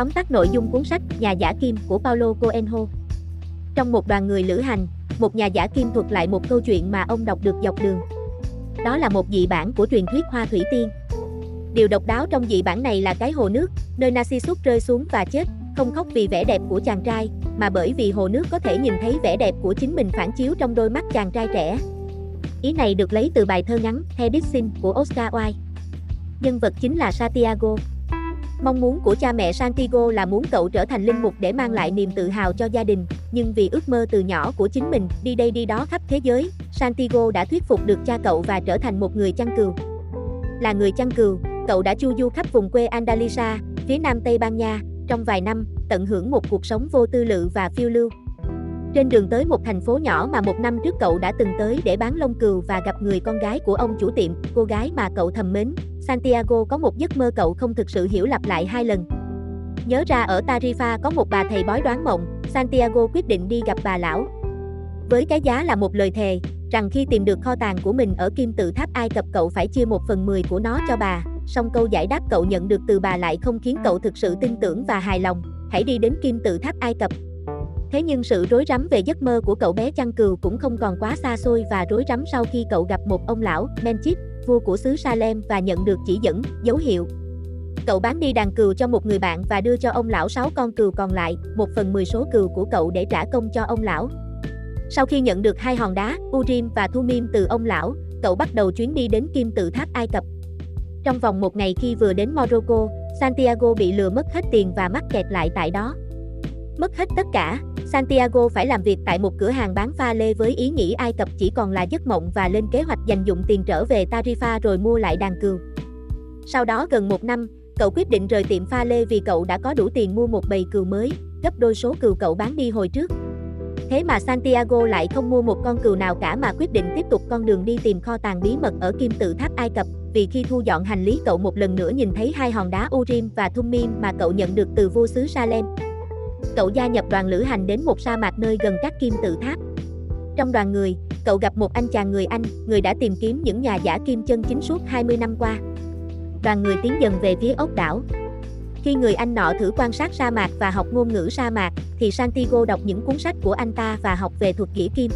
Tóm tắt nội dung cuốn sách Nhà giả kim của Paulo Coelho. Trong một đoàn người lữ hành, một nhà giả kim thuật lại một câu chuyện mà ông đọc được dọc đường. Đó là một dị bản của truyền thuyết hoa thủy tiên. Điều độc đáo trong dị bản này là cái hồ nước, nơi Narcissus rơi xuống và chết, không khóc vì vẻ đẹp của chàng trai, mà bởi vì hồ nước có thể nhìn thấy vẻ đẹp của chính mình phản chiếu trong đôi mắt chàng trai trẻ. Ý này được lấy từ bài thơ ngắn Hedixin của Oscar Wilde. Nhân vật chính là Santiago. Mong muốn của cha mẹ Santiago là muốn cậu trở thành linh mục để mang lại niềm tự hào cho gia đình, nhưng vì ước mơ từ nhỏ của chính mình, đi đây đi đó khắp thế giới, Santiago đã thuyết phục được cha cậu và trở thành một người chăn cừu. Là người chăn cừu, cậu đã chu du khắp vùng quê Andalusia, phía nam Tây Ban Nha, trong vài năm, tận hưởng một cuộc sống vô tư lự và phiêu lưu. Trên đường tới một thành phố nhỏ mà một năm trước cậu đã từng tới để bán lông cừu và gặp người con gái của ông chủ tiệm, cô gái mà cậu thầm mến. Santiago có một giấc mơ cậu không thực sự hiểu lặp lại hai lần. Nhớ ra ở Tarifa có một bà thầy bói đoán mộng, Santiago quyết định đi gặp bà lão. Với cái giá là một lời thề, rằng khi tìm được kho tàng của mình ở kim tự tháp Ai Cập cậu phải chia một phần mười của nó cho bà, song câu giải đáp cậu nhận được từ bà lại không khiến cậu thực sự tin tưởng và hài lòng, hãy đi đến kim tự tháp Ai Cập. Thế nhưng sự rối rắm về giấc mơ của cậu bé chăn cừu cũng không còn quá xa xôi và rối rắm sau khi cậu gặp một ông lão, Menchip, vua của xứ Salem và nhận được chỉ dẫn, dấu hiệu. Cậu bán đi đàn cừu cho một người bạn và đưa cho ông lão 6 con cừu còn lại, một phần 10 số cừu của cậu để trả công cho ông lão. Sau khi nhận được hai hòn đá, Urim và Thumim từ ông lão, cậu bắt đầu chuyến đi đến kim tự tháp Ai Cập. Trong vòng một ngày khi vừa đến Morocco, Santiago bị lừa mất hết tiền và mắc kẹt lại tại đó. Mất hết tất cả, Santiago phải làm việc tại một cửa hàng bán pha lê với ý nghĩ Ai Cập chỉ còn là giấc mộng và lên kế hoạch dành dụng tiền trở về Tarifa rồi mua lại đàn cừu. Sau đó gần một năm, cậu quyết định rời tiệm pha lê vì cậu đã có đủ tiền mua một bầy cừu mới, gấp đôi số cừu cậu bán đi hồi trước. Thế mà Santiago lại không mua một con cừu nào cả mà quyết định tiếp tục con đường đi tìm kho tàng bí mật ở kim tự tháp Ai Cập, vì khi thu dọn hành lý cậu một lần nữa nhìn thấy hai hòn đá Urim và Thummim mà cậu nhận được từ vua xứ Salem. Cậu gia nhập đoàn lữ hành đến một sa mạc nơi gần các kim tự tháp. Trong đoàn người, cậu gặp một anh chàng người Anh, người đã tìm kiếm những nhà giả kim chân chính suốt 20 năm qua. Đoàn người tiến dần về phía ốc đảo. Khi người Anh nọ thử quan sát sa mạc và học ngôn ngữ sa mạc, thì Santiago đọc những cuốn sách của anh ta và học về thuật kỹ kim.